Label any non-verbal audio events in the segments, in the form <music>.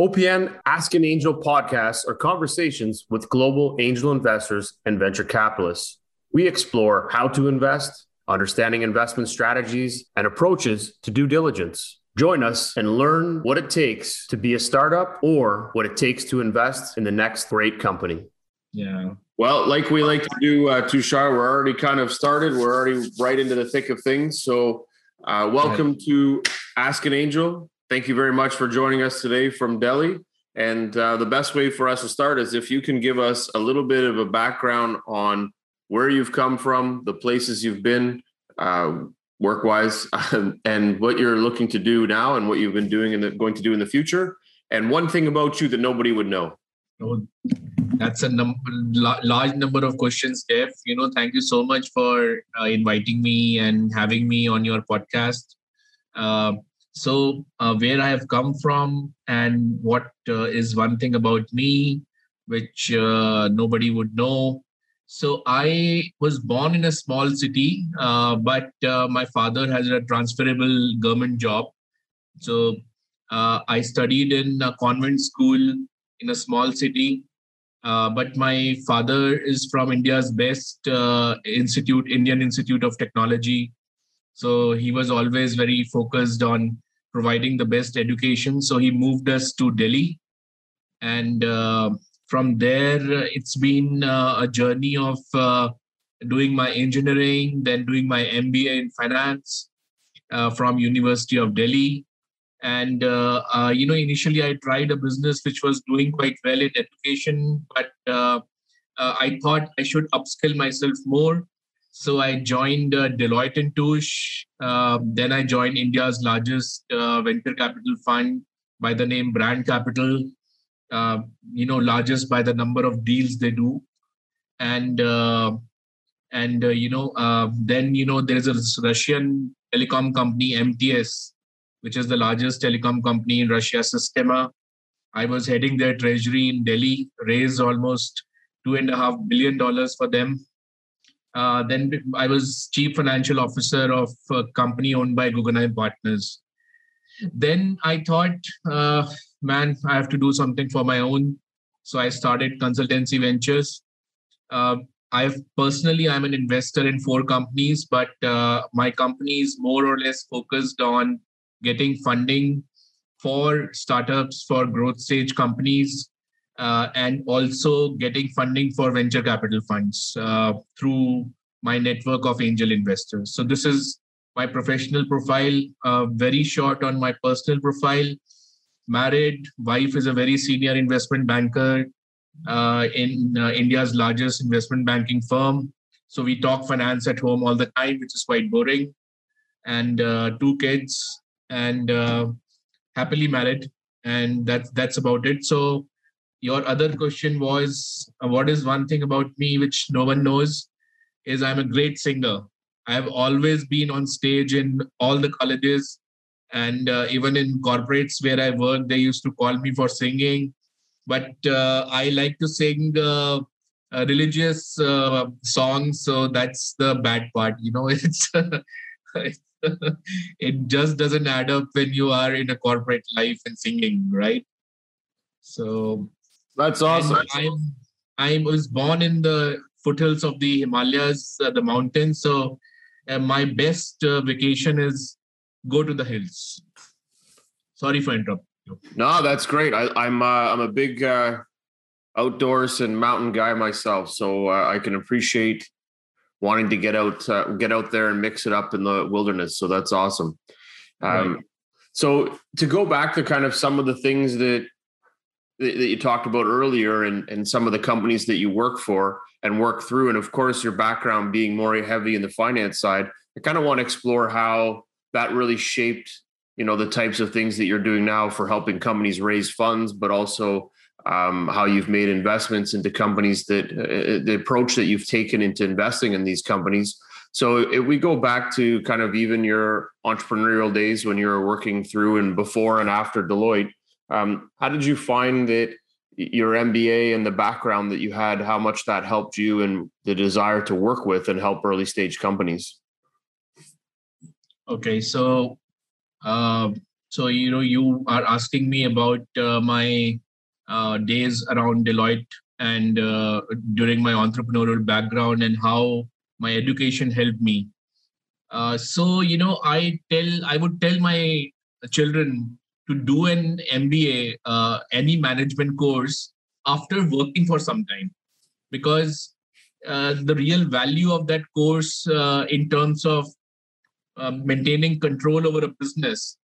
OPN Ask an Angel podcasts are conversations with global angel investors and venture capitalists. We explore how to invest, understanding investment strategies, and approaches to due diligence. Join us and learn what it takes to be a startup or what it takes to invest in the next great company. Yeah. Well, like we like to do, uh, Tushar, we're already kind of started. We're already right into the thick of things. So, uh, welcome right. to Ask an Angel. Thank you very much for joining us today from Delhi. And uh, the best way for us to start is if you can give us a little bit of a background on where you've come from, the places you've been, uh, work wise, <laughs> and what you're looking to do now, and what you've been doing and going to do in the future. And one thing about you that nobody would know. Oh, that's a num- large number of questions, Jeff. You know, thank you so much for uh, inviting me and having me on your podcast. So, uh, where I have come from and what uh, is one thing about me which uh, nobody would know. So, I was born in a small city, uh, but uh, my father has a transferable government job. So, uh, I studied in a convent school in a small city. but my father is from India's best institute, Indian Institute of Technology, so he was always very focused on providing the best education. So he moved us to Delhi. And uh, from there, it's been uh, a journey of uh, doing my engineering, then doing my MBA in finance uh, from University of Delhi. And, uh, uh, you know, initially I tried a business which was doing quite well in education, but I thought I should upskill myself more so I joined uh, Deloitte and Touche. Uh, then I joined India's largest uh, venture capital fund by the name Brand Capital. Uh, you know, largest by the number of deals they do, and uh, and uh, you know, then you know there is a Russian telecom company MTS, which is the largest telecom company in Russia, Sistema. I was heading their treasury in Delhi, raised almost two and a half billion dollars for them uh, then I was chief financial officer of a company owned by Guggenheim Partners. Then I thought, uh, man, I have to do something for my own. So I started consultancy ventures. Uh, I've personally, I'm an investor in four companies, but uh, my company is more or less focused on getting funding for startups, for growth stage companies, uh, and also getting funding for venture capital funds uh, through my network of angel investors. So this is my professional profile. Uh, very short on my personal profile. Married, wife is a very senior investment banker uh, in uh, India's largest investment banking firm. So we talk finance at home all the time, which is quite boring. And uh, two kids, and happily married, and that's that's about it. So your other question was uh, what is one thing about me which no one knows? Is i'm a great singer. I have always been on stage in all the colleges and uh, even in corporates where i work they used to call me for singing. But uh, i like to sing uh, religious uh, songs so that's the bad part you know <laughs> it's <laughs> it just doesn't add up when you are in a corporate life and singing right? So that's awesome. I I was born in the foothills of the Himalayas, uh, the mountains. So uh, my best uh, vacation is go to the hills. Sorry for interrupting. You. No, that's great. I, am I'm, uh, I'm a big uh, outdoors and mountain guy myself, so uh, I can appreciate wanting to get out get out there and mix it up in the wilderness. So that's awesome. Um, right. So to go back to kind of some of the things that that, you talked about earlier and, and some of the companies that you work for and work through. And of course, your background being more heavy in the finance side, I kind of want to explore how that really shaped, you know, the types of things that you're doing now for helping companies raise funds, but also um, how you've made investments into companies that uh, the approach that you've taken into investing in these companies. So if we go back to kind of even your entrepreneurial days when you were working through and before and after Deloitte, um, how did you find that your MBA and the background that you had, how much that helped you and the desire to work with and help early stage companies? Okay, so uh, So you know, you are asking me about uh, my uh, days around Deloitte and uh, during my entrepreneurial background and how my education helped me. Uh, so you know, I tell I would tell my children to do an MBA, uh, any management course after working for some time, because uh, the real value of that course uh, in terms of uh, maintaining control over a business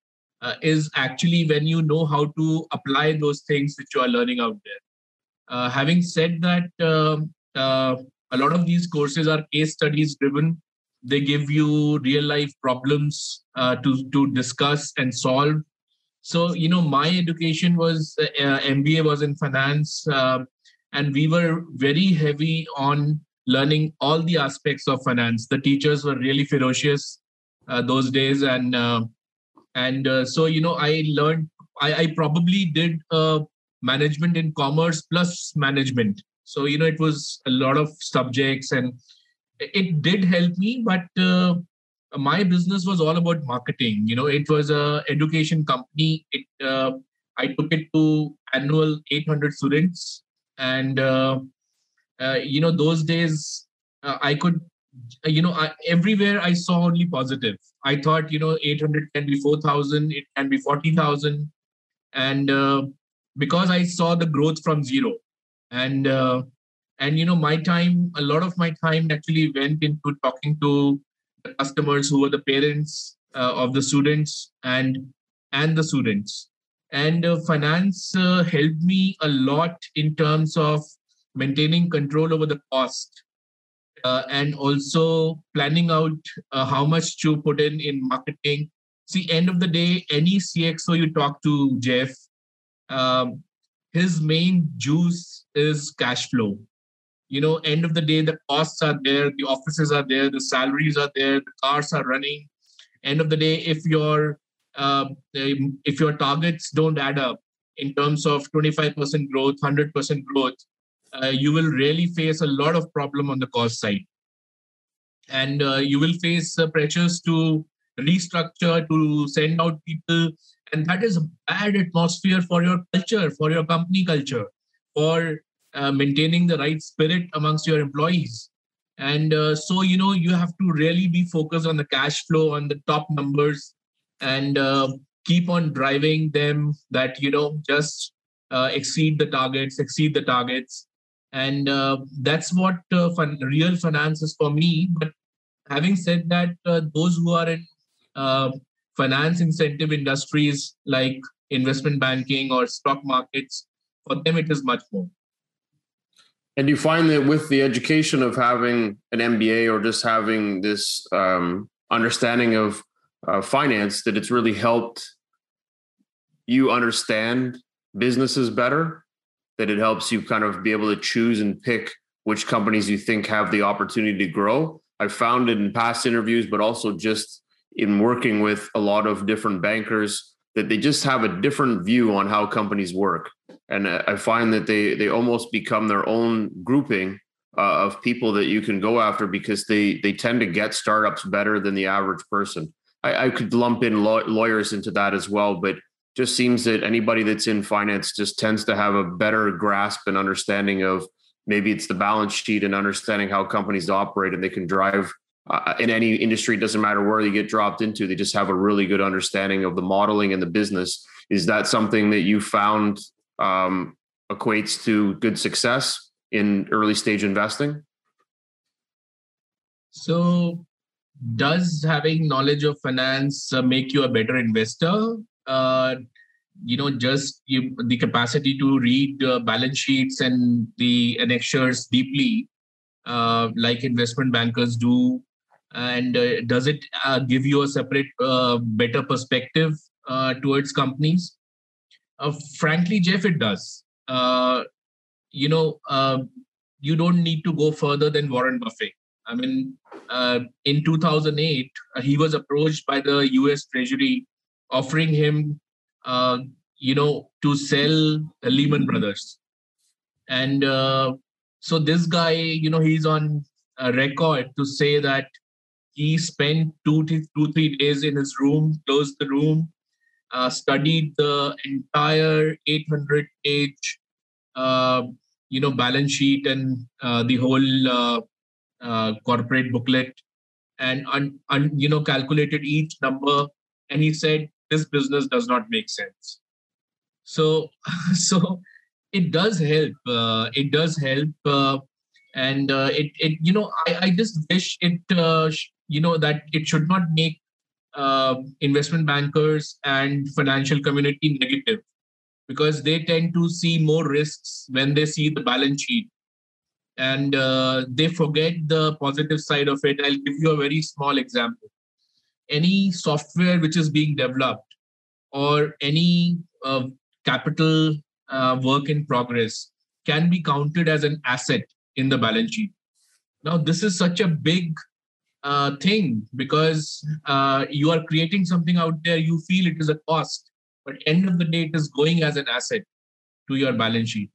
uh, is actually when you know how to apply those things which you are learning out there. Uh, having said that, um, a lot of these courses are case studies driven. They give you real life problems to to discuss and solve. So you know, my education was MBA was in finance, and we were very heavy on learning all the aspects of finance. The teachers were really ferocious uh, those days, and uh, and uh, so you know I learned. I, I probably did management in commerce plus management. So you know it was a lot of subjects, and it did help me. But my business was all about marketing. You know, it was a education company. It I took it to annual 800 students, and uh, uh, you know those days uh, i could uh, you know I, everywhere i saw only positive i thought you know 800 can be 4000 it can be 40000 and uh, because i saw the growth from zero and uh, and you know my time a lot of my time actually went into talking to customers who were the parents uh, of the students and and the students and finance helped me a lot in terms of maintaining control over the cost, uh, and also planning out uh, how much to put in in marketing. See, end of the day, any CXO you talk to, Jeff, um, his main juice is cash flow. You know, end of the day, the costs are there, the offices are there, the salaries are there, the cars are running. End of the day, if your uh, if your targets don't add up in terms of 25% growth, 100% growth, uh, you will really face a lot of problem on the cost side and uh, you will face pressures to restructure to send out people and that is a bad atmosphere for your culture for your company culture for maintaining the right spirit amongst your employees. And uh, so you know you have to really be focused on the cash flow on the top numbers and uh, keep on driving them that you know just exceed the targets exceed the targets. And uh, that's what uh, fun, real finance is for me. But having said that uh, those who are in uh, finance incentive industries like investment banking or stock markets for them it is much more and you find that with the education of having an mba or just having this um, understanding of uh, finance that it's really helped you understand businesses better that it helps you kind of be able to choose and pick which companies you think have the opportunity to grow. I've found it in past interviews, but also just in working with a lot of different bankers that they just have a different view on how companies work. And I find that they they almost become their own grouping uh, of people that you can go after because they they tend to get startups better than the average person. I, I could lump in law, lawyers into that as well, but just seems that anybody that's in finance just tends to have a better grasp and understanding of maybe it's the balance sheet and understanding how companies operate and they can drive uh, in any industry it doesn't matter where they get dropped into they just have a really good understanding of the modeling and the business. Is that something that you found um, equates to good success in early stage investing? So does having knowledge of finance uh, make you a better investor? Uh, you know just you, the capacity to read uh, balance sheets and the annexures deeply uh, like investment bankers do and uh, does it uh, give you a separate uh, better perspective uh, towards companies? Frankly jeff it does. You know you don't need to go further than warren buffett. I mean in 2008 he was approached by the us treasury offering him, uh, you know, to sell Lehman Brothers. And uh, so this guy, you know, he's on a record to say that he spent two, two, three days in his room, closed the room, uh, studied the entire 800 page uh, you know balance sheet and uh, the whole uh, uh, corporate booklet and un, un, you know calculated each number. And he said this business does not make sense. So <laughs> so it does help uh, it does help and it it you know i, I just wish it you know that it should not make uh, investment bankers and financial community negative because they tend to see more risks when they see the balance sheet and uh, they forget the positive side of it. I'll give you a very small example. Any software which is being developed or any uh, capital uh, work in progress can be counted as an asset in the balance sheet. Now, this is such a big uh, thing because uh, you are creating something out there, you feel it is a cost, but end of the day, it is going as an asset to your balance sheet.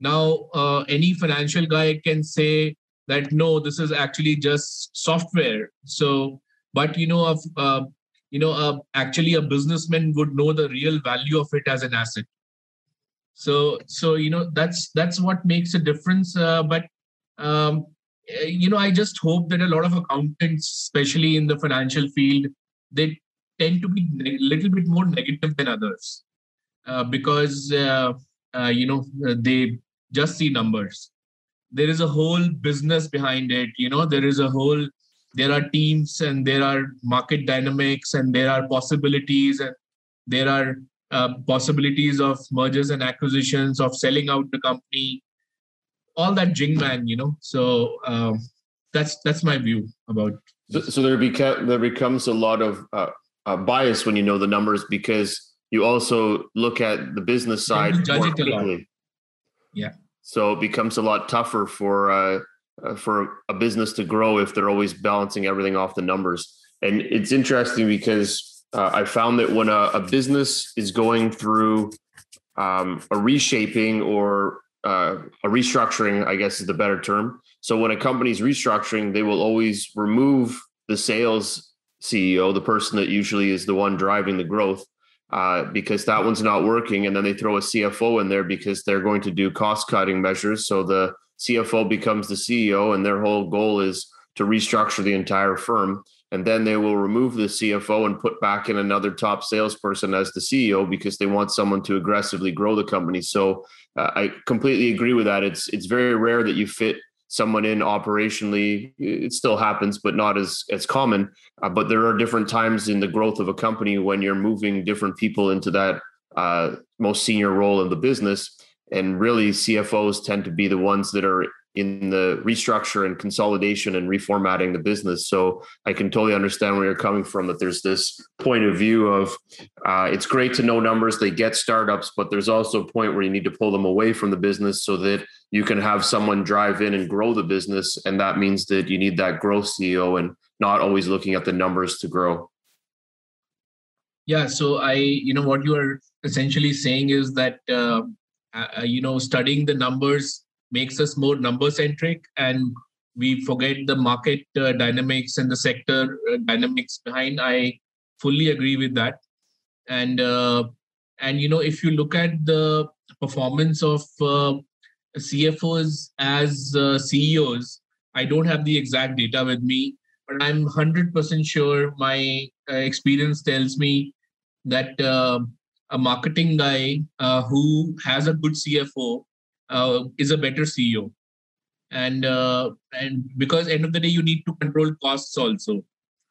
Now, uh, any financial guy can say that no, this is actually just software. So, but you know, of uh, you know, uh, actually, a businessman would know the real value of it as an asset. So, so you know, that's that's what makes a difference. Uh, but um, you know, I just hope that a lot of accountants, especially in the financial field, they tend to be a little bit more negative than others. Uh, because uh, uh, you know they just see numbers. There is a whole business behind it you know there is a whole there are teams and there are market dynamics and there are possibilities and there are uh, possibilities of mergers and acquisitions of selling out the company all that jing man you know so um, that's that's my view about so, so there beca- there becomes a lot of uh, uh, bias when you know the numbers because you also look at the business side more quickly. Yeah. So it becomes a lot tougher for uh, uh, for a business to grow if they're always balancing everything off the numbers. And it's interesting because uh, I found that when a, a, business is going through um, a reshaping or uh, a restructuring, I guess is the better term. So when a company's restructuring, they will always remove the sales CEO, the person that usually is the one driving the growth, uh, because that one's not working. And then they throw a CFO in there because they're going to do cost cutting measures. So the CFO becomes the CEO, and their whole goal is to restructure the entire firm. And then they will remove the CFO and put back in another top salesperson as the CEO because they want someone to aggressively grow the company. So uh, I completely agree with that. It's it's very rare that you fit someone in operationally it still happens but not as as common uh, but there are different times in the growth of a company when you're moving different people into that uh, most senior role in the business and really cfos tend to be the ones that are in the restructure and consolidation and reformatting the business. So I can totally understand where you're coming from. That there's this point of view of uh, it's great to know numbers. They get startups, but there's also a point where you need to pull them away from the business so that you can have someone drive in and grow the business. And that means that you need that growth CEO and not always looking at the numbers to grow. Yeah. So I, you know, what you are essentially saying is that, uh, uh, you know, studying the numbers makes us more number centric and we forget the market uh, dynamics and the sector uh, dynamics behind. I fully agree with that. And uh, and you know if you look at the performance of uh, cfos as uh, ceos i don't have the exact data with me but i'm 100% sure my uh, experience tells me that a marketing guy who has a good cfo uh, is a better CEO. And uh, and because end of the day you need to control costs also.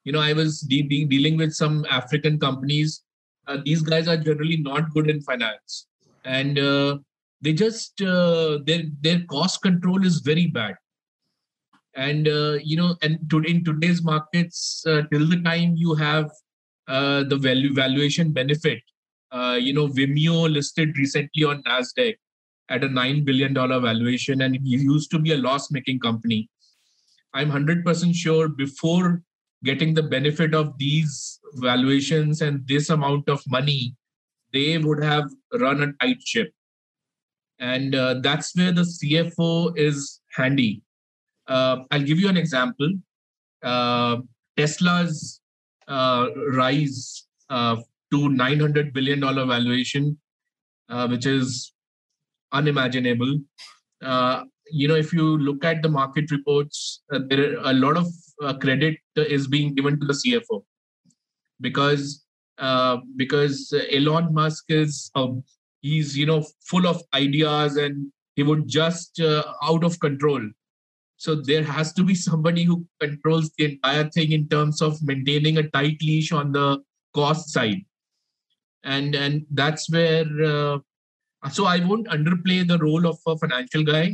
You know, I was de- de- dealing with some African companies. Uh, these guys are generally not good in finance, and uh, they just uh, their their cost control is very bad. And uh, you know, and to, in today's markets, till the time you have the value valuation benefit, you know, Vimeo listed recently on Nasdaq at a $9 billion valuation and used to be a loss making company. I'm 100% sure before getting the benefit of these valuations and this amount of money, they would have run a tight ship. And uh, that's where the CFO is handy. Uh, I'll give you an example. Uh, Tesla's uh, rise uh, to 900 billion dollar valuation, uh, which is unimaginable. Uh, you know, if you look at the market reports, uh, there are a lot of uh, credit is being given to the CFO because uh, because Elon Musk is he's you know full of ideas and he would just out of control so there has to be somebody who controls the entire thing in terms of maintaining a tight leash on the cost side. And and that's where uh, so I won't underplay the role of a financial guy,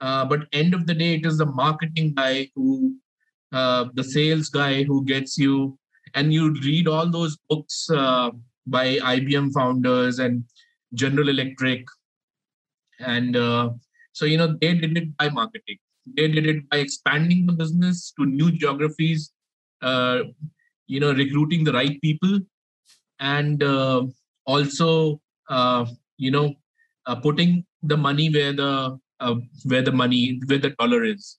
uh, but end of the day, it is the marketing guy who, uh, the sales guy who gets you. And you read all those books uh, by IBM founders and General Electric, and uh, so you know they did it by marketing. They did it by expanding the business to new geographies, uh, you know, recruiting the right people, and uh, also, uh, you know, uh, putting the money where the uh, where the money where the dollar is,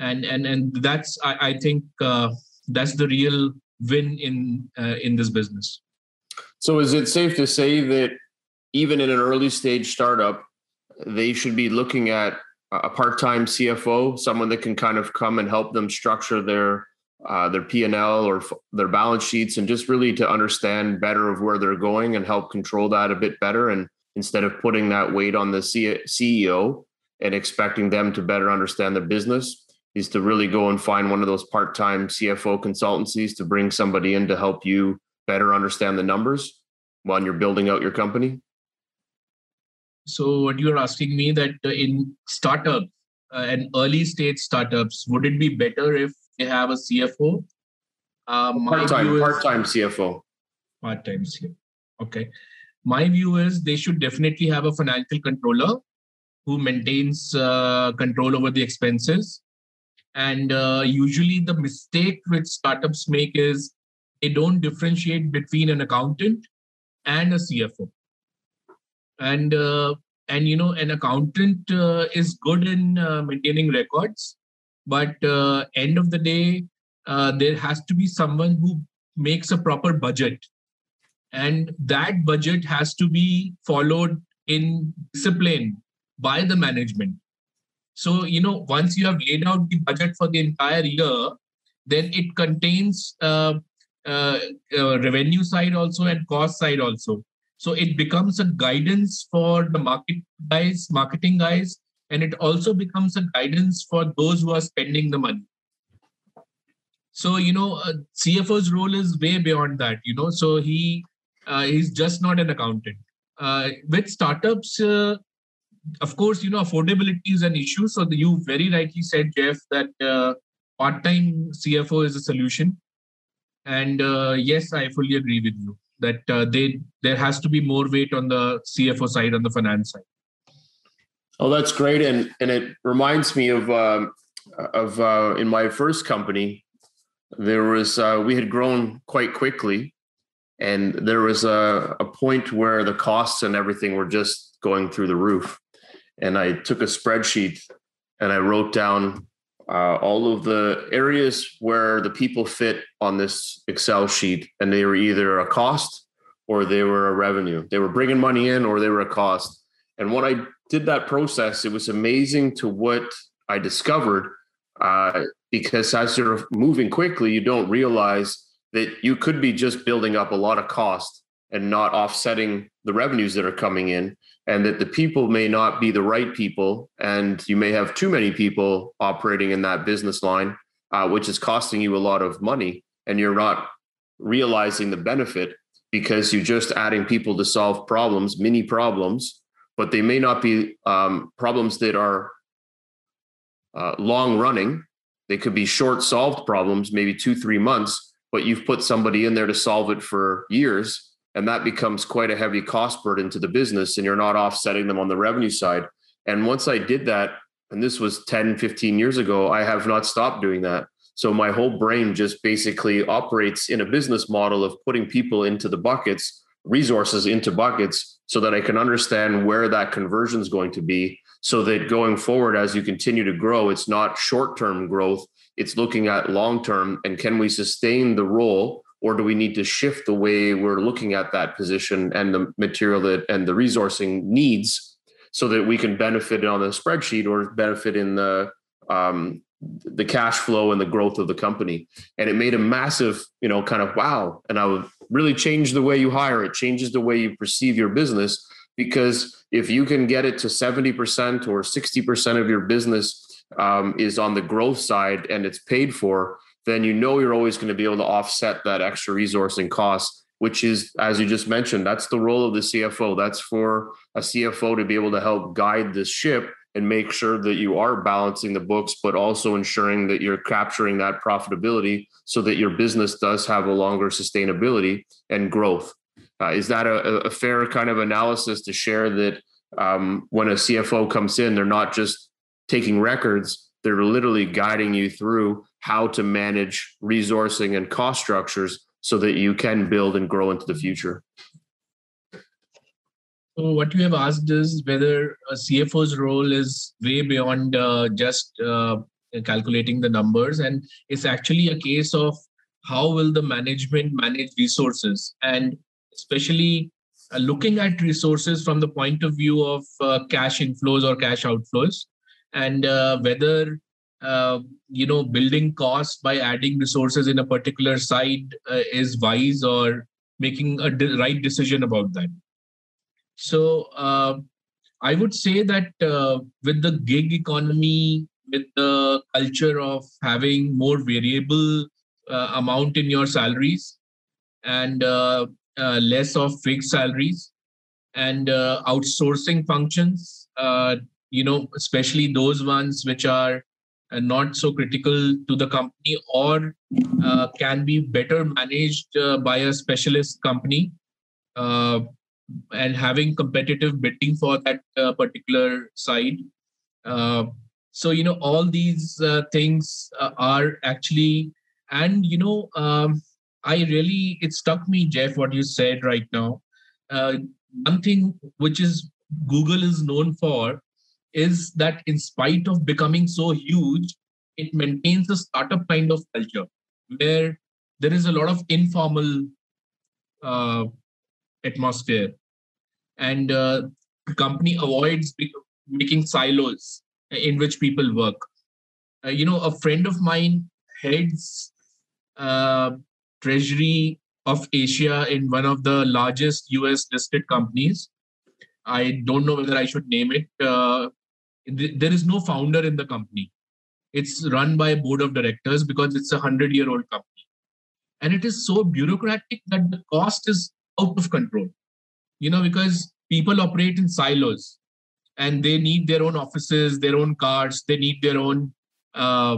and and and that's I, I think uh, that's the real win in in this business. So, is it safe to say that even in an early stage startup, they should be looking at a part-time CFO, someone that can kind of come and help them structure their uh, their P and L or f- their balance sheets, and just really to understand better of where they're going and help control that a bit better. And instead of putting that weight on the CEO and expecting them to better understand the business, is to really go and find one of those part-time CFO consultancies to bring somebody in to help you better understand the numbers while you're building out your company. So what you're asking me that in startups uh, and early stage startups, would it be better if they have a CFO? Uh, part-time, part-time CFO. Part-time CFO. Okay. My view is they should definitely have a financial controller who maintains uh, control over the expenses. And uh, usually the mistake which startups make is they don't differentiate between an accountant and a CFO and uh, and you know an accountant uh, is good in uh, maintaining records but uh, end of the day there has to be someone who makes a proper budget and that budget has to be followed in discipline by the management so you know once you have laid out the budget for the entire year then it contains uh, revenue side also and cost side also so it becomes a guidance for the market guys, marketing guys, and it also becomes a guidance for those who are spending the money. So you know, uh, CFO's role is way beyond that. You know, so he uh, he's just not an accountant. Uh, with startups, uh, of course, you know affordability is an issue. So the, you very rightly said, Jeff, that uh, part-time CFO is a solution. And uh, yes, I fully agree with you that uh, they there has to be more weight on the CFO side on the finance side. Oh, that's great, and and it reminds me of um, of uh, in my first company, there was uh, we had grown quite quickly, and there was a, a point where the costs and everything were just going through the roof, and I took a spreadsheet and I wrote down uh, all of the areas where the people fit on this Excel sheet, and they were either a cost or they were a revenue. They were bringing money in or they were a cost. And when I did that process, it was amazing to what I discovered. Uh, because as you're moving quickly, you don't realize that you could be just building up a lot of cost and not offsetting the revenues that are coming in and that the people may not be the right people and you may have too many people operating in that business line uh, which is costing you a lot of money and you're not realizing the benefit because you're just adding people to solve problems mini problems but they may not be um, problems that are uh, long running. They could be short solved problems maybe two three months but you've put somebody in there to solve it for years and that becomes quite a heavy cost burden to the business and you're not offsetting them on the revenue side. And once i did that and this was 10 15 years ago i have not stopped doing that. So my whole brain just basically operates in a business model of putting people into the buckets resources into buckets so that i can understand where that conversion is going to be so that going forward as you continue to grow it's not short term growth it's looking at long term and can we sustain the role or do we need to shift the way we're looking at that position and the material that and the resourcing needs so that we can benefit on the spreadsheet or benefit in the um, the cash flow and the growth of the company? And it made a massive you know kind of wow and i would really change the way you hire. It changes the way you perceive your business because if you can get it to 70% or 60% of your business um, is on the growth side and it's paid for then you know you're always going to be able to offset that extra resource and cost which is as you just mentioned that's the role of the cfo that's for a cfo to be able to help guide this ship and make sure that you are balancing the books but also ensuring that you're capturing that profitability so that your business does have a longer sustainability and growth. Uh, is that a, a, fair kind of analysis to share that um, when a cfo comes in they're not just taking records they're literally guiding you through how to manage resourcing and cost structures so that you can build and grow into the future. So, what you have asked is whether a CFO's role is way beyond uh, just uh, calculating the numbers, and it's actually a case of how will the management manage resources, and especially uh, looking at resources from the point of view of uh, cash inflows or cash outflows, and uh, whether uh, you know building costs by adding resources in a particular site uh, is wise or making a de- right decision about that. So uh, i would say that uh, with the gig economy with the culture of having more variable uh, amount in your salaries and uh, less of fixed salaries and outsourcing functions you know especially those ones which are and not so critical to the company or uh, can be better managed uh, by a specialist company uh, and having competitive bidding for that uh, particular side. Uh, so you know all these uh, things are actually and you know um, i really it struck me jeff what you said right now. One thing which is google is known for is that in spite of becoming so huge, it maintains a startup kind of culture where there is a lot of informal uh, atmosphere and uh, the company avoids making silos in which people work. Uh, you know, a friend of mine heads uh, treasury of Asia in one of the largest US listed companies. I don't know whether I should name it. There is no founder in the company. It's run by a board of directors because it's a 100 year old company. And it is so bureaucratic that the cost is out of control. You know because people operate in silos and they need their own offices their own cars they need their own uh,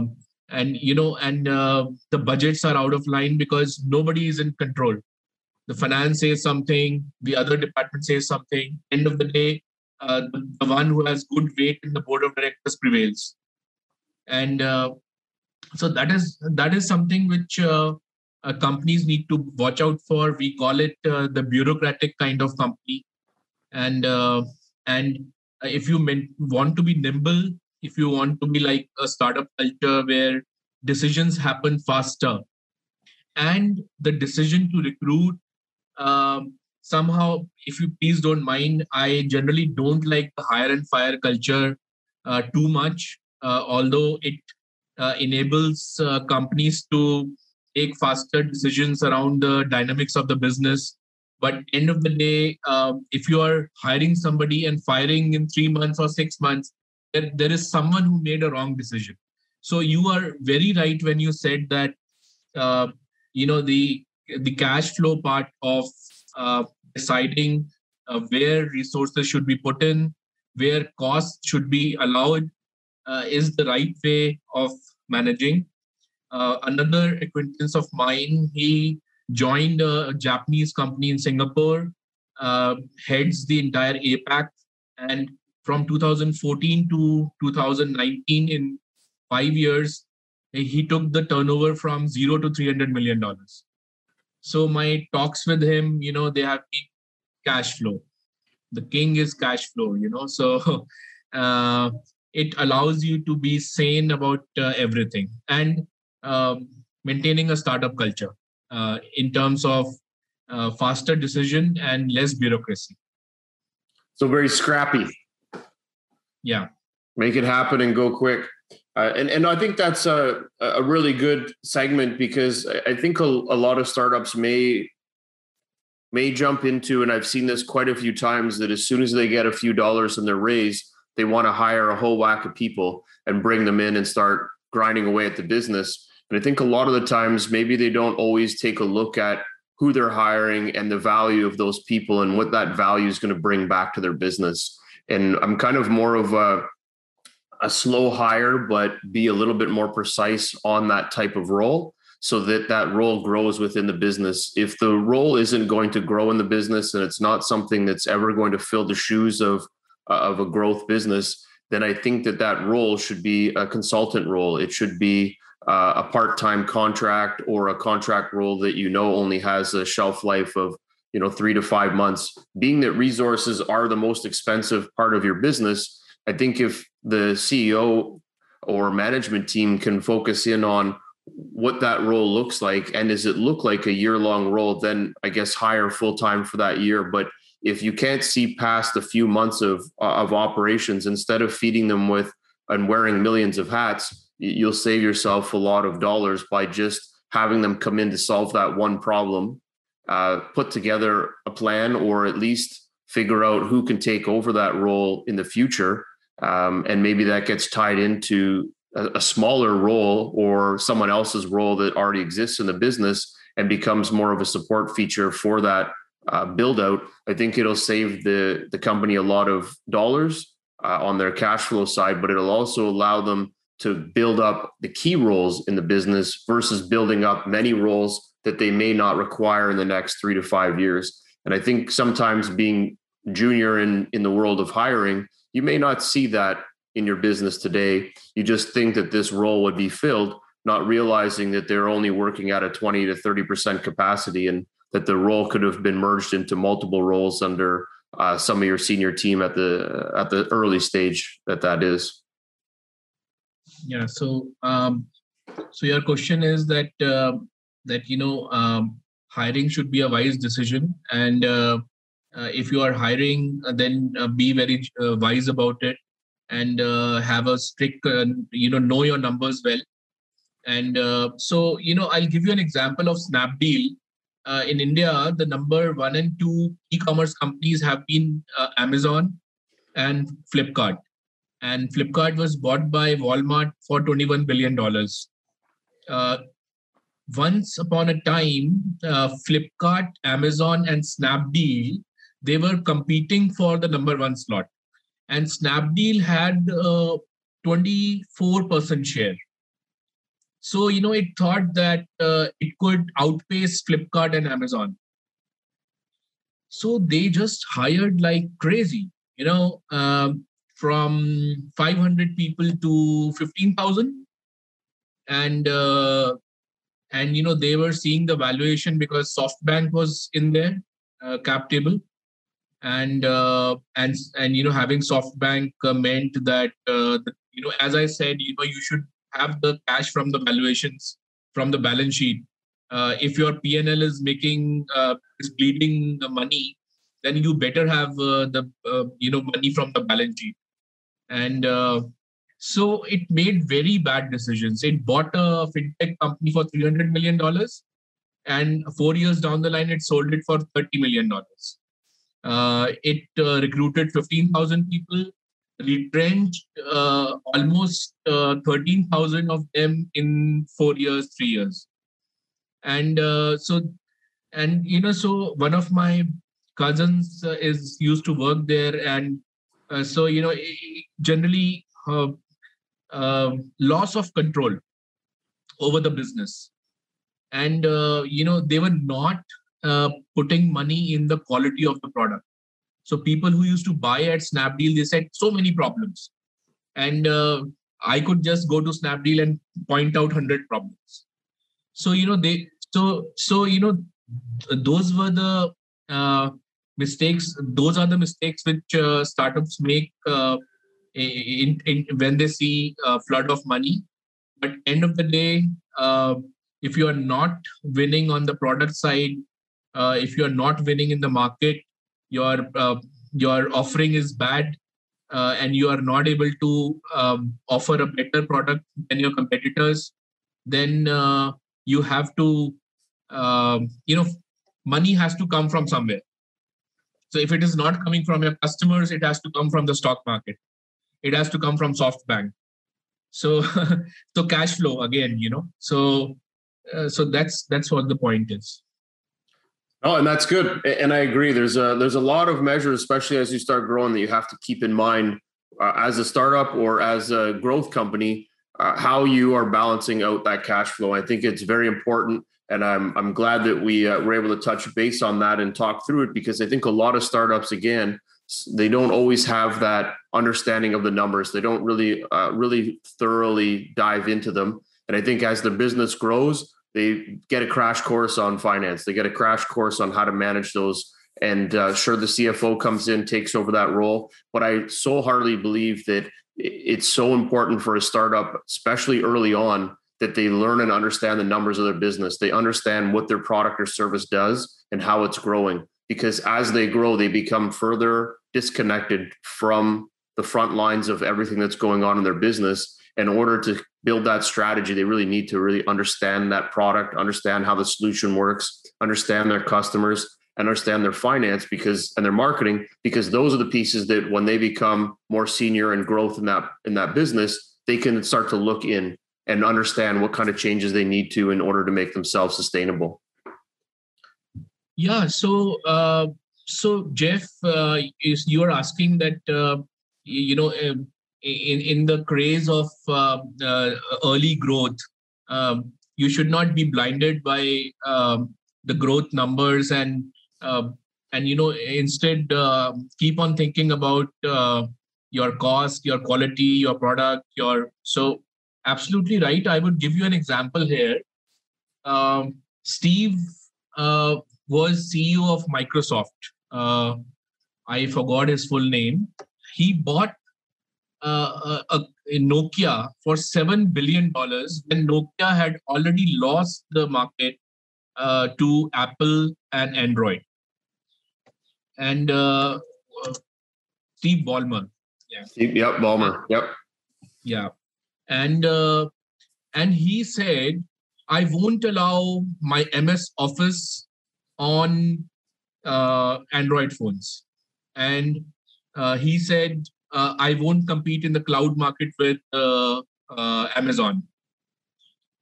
and you know and uh, the budgets are out of line because nobody is in control. The finance says something the other department says something. End of the day uh, the, the, one who has good weight in the board of directors prevails. And uh, so that is that is something which uh, uh companies need to watch out for. We call it uh, the bureaucratic kind of company. And uh, and if you want to be nimble if you want to be like a startup culture where decisions happen faster and the decision to recruit um, somehow, if you please don't mind, I generally don't like the hire and fire culture uh, too much, uh, although it uh, enables uh, companies to take faster decisions around the dynamics of the business. But end of the day, um, if you are hiring somebody and firing in three months or six months, there, there is someone who made a wrong decision. So you are very right when you said that uh, you know the the cash flow part of uh, deciding uh, where resources should be put in, where costs should be allowed, uh, is the right way of managing. Uh, another acquaintance of mine, he joined a Japanese company in Singapore, uh, heads the entire APAC, and from 2014 to 2019, in five years, he took the turnover from zero to 300 million dollars. So my talks with him, you know, they have been cash flow. The king is cash flow, you know. So <laughs> uh, it allows you to be sane about uh, everything and um, maintaining a startup culture. uh, in terms of uh, faster decision and less bureaucracy. So very scrappy. Yeah. Make it happen and go quick. Uh, and, and I think that's a, a really good segment because I think a, a lot of startups may may jump into, and I've seen this quite a few times, that as soon as they get a few dollars in their raise, they want to hire a whole whack of people and bring them in and start grinding away at the business. And I think a lot of the times, maybe they don't always take a look at who they're hiring and the value of those people and what that value is going to bring back to their business. And I'm kind of more of a, a slow hire, but be a little bit more precise on that type of role so that that role grows within the business. If the role isn't going to grow in the business and it's not something that's ever going to fill the shoes of uh, of a growth business, then I think that that role should be a consultant role. It should be uh, a part-time contract or a contract role that you know only has a shelf life of you know 3 to 5 months. Being that resources are the most expensive part of your business, I think if the CEO or management team can focus in on what that role looks like. And does it look like a year long role then i guess hire full time for that year. But if you can't see past a few months of of operations instead of feeding them with and wearing millions of hats you'll save yourself a lot of dollars by just having them come in to solve that one problem uh, put together a plan or at least figure out who can take over that role in the future um, and maybe that gets tied into a, a smaller role or someone else's role that already exists in the business and becomes more of a support feature for that uh, build out, I think it'll save the the company a lot of dollars uh, on their cash flow side, but it'll also allow them to build up the key roles in the business versus building up many roles that they may not require in the next three to five years. And I think sometimes being junior in in the world of hiring, you may not see that in your business today. You just think that this role would be filled, not realizing that they're only working at a 20 to 30% capacity and that the role could have been merged into multiple roles under uh, some of your senior team at the at the early stage that that is. Yeah. So um, so your question is that uh, that you know um, hiring should be a wise decision, and uh, if you are hiring, uh, then uh, be very wise about it and uh, have a strict, uh, you know, know your numbers well. And uh, so, you know, I'll give you an example of Snapdeal. Uh, in India, the number one and two e-commerce companies have been uh, Amazon and Flipkart. And Flipkart was bought by Walmart for $21 billion. Uh, once upon a time, Flipkart, Amazon, and Snapdeal, they were competing for the number one slot and Snapdeal had a 24% share. So, you know, it thought that uh, it could outpace Flipkart and Amazon. So they just hired like crazy, you know, um, from 500 people to 15,000. And, uh, and, you know, they were seeing the valuation because SoftBank was in there, uh, cap table and uh, and and you know having SoftBank uh, meant that uh, the, you know as I said you know you should have the cash from the valuations from the balance sheet. Uh, if your PNL is making is bleeding the money, then you better have the you know money from the balance sheet. And so it made very bad decisions. It bought a fintech company for three hundred million dollars, and four years down the line, it sold it for thirty million dollars it uh, recruited 15,000 people, retrenched uh, almost 13,000 of them in four years, three years. And so, and you know, so one of my cousins is used to work there, and so you know, generally uh, loss of control over the business and uh, you know they were not uh, putting money in the quality of the product. So people who used to buy at Snapdeal, they said so many problems, and uh, I could just go to Snapdeal and point out hundred problems. So you know they so so you know those were the uh, mistakes. Those are the mistakes which uh, startups make uh, in, in when they see a flood of money. But end of the day, if you are not winning on the product side uh, if you are not winning in the market your uh, your offering is bad uh, and you are not able to um, offer a better product than your competitors then uh, you have to um, you know money has to come from somewhere. So if it is not coming from your customers it has to come from the stock market. It has to come from softbank. So <laughs> so cash flow again you know. So uh, so that's that's what the point is Oh, and that's good. And I agree. There's a there's a lot of measures, especially as you start growing, that you have to keep in mind uh, as a startup or as a growth company, uh, how you are balancing out that cash flow. I think it's very important, and I'm I'm glad that we uh, were able to touch base on that and talk through it because I think a lot of startups again they don't always have that understanding of the numbers. They don't really uh, really thoroughly dive into them, and I think as the business grows they get a crash course on finance. They get a crash course on how to manage those. And uh, sure, the CFO comes in, takes over that role. But I so heartily believe that it's so important for a startup, especially early on, that they learn and understand the numbers of their business. They understand what their product or service does and how it's growing. Because as they grow, they become further disconnected from the front lines of everything that's going on in their business in order to build that strategy, they really need to really understand that product, understand how the solution works, understand their customers, and understand their finance because and their marketing because those are the pieces that when they become more senior and growth in that in that business, they can start to look in and understand what kind of changes they need to in order to make themselves sustainable. Yeah. So, uh, so Jeff, uh, is you are asking that uh, you know um, in in the craze of uh, uh, early growth, um, you should not be blinded by um, the growth numbers and uh, and you know instead uh, keep on thinking about uh, your cost, your quality, your product, your so absolutely right. I would give you an example here. Um, Steve uh, was CEO of Microsoft. I forgot his full name. He bought uh, uh, Nokia for seven billion dollars when Nokia had already lost the market uh, to Apple and Android. And uh, Steve Ballmer. Yeah. Steve, yep, Ballmer. Yep. Yeah, and uh, and he said, "I won't allow my MS Office on uh, Android phones." And uh he said uh, I won't compete in the cloud market with uh, uh, Amazon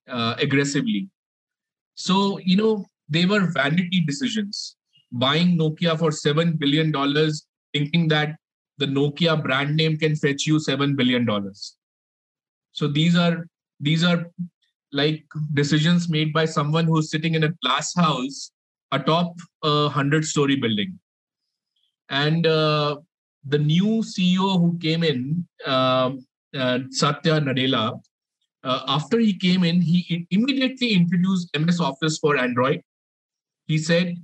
uh, aggressively. So, you know, they were vanity decisions. Buying Nokia for $7 billion, thinking that the Nokia brand name can fetch you $7 billion. So these are these are like decisions made by someone who's sitting in a glass house atop a hundred story building and uh, the new CEO who came in, uh, uh, Satya Nadella, uh, after he came in, he immediately introduced MS Office for Android. He said,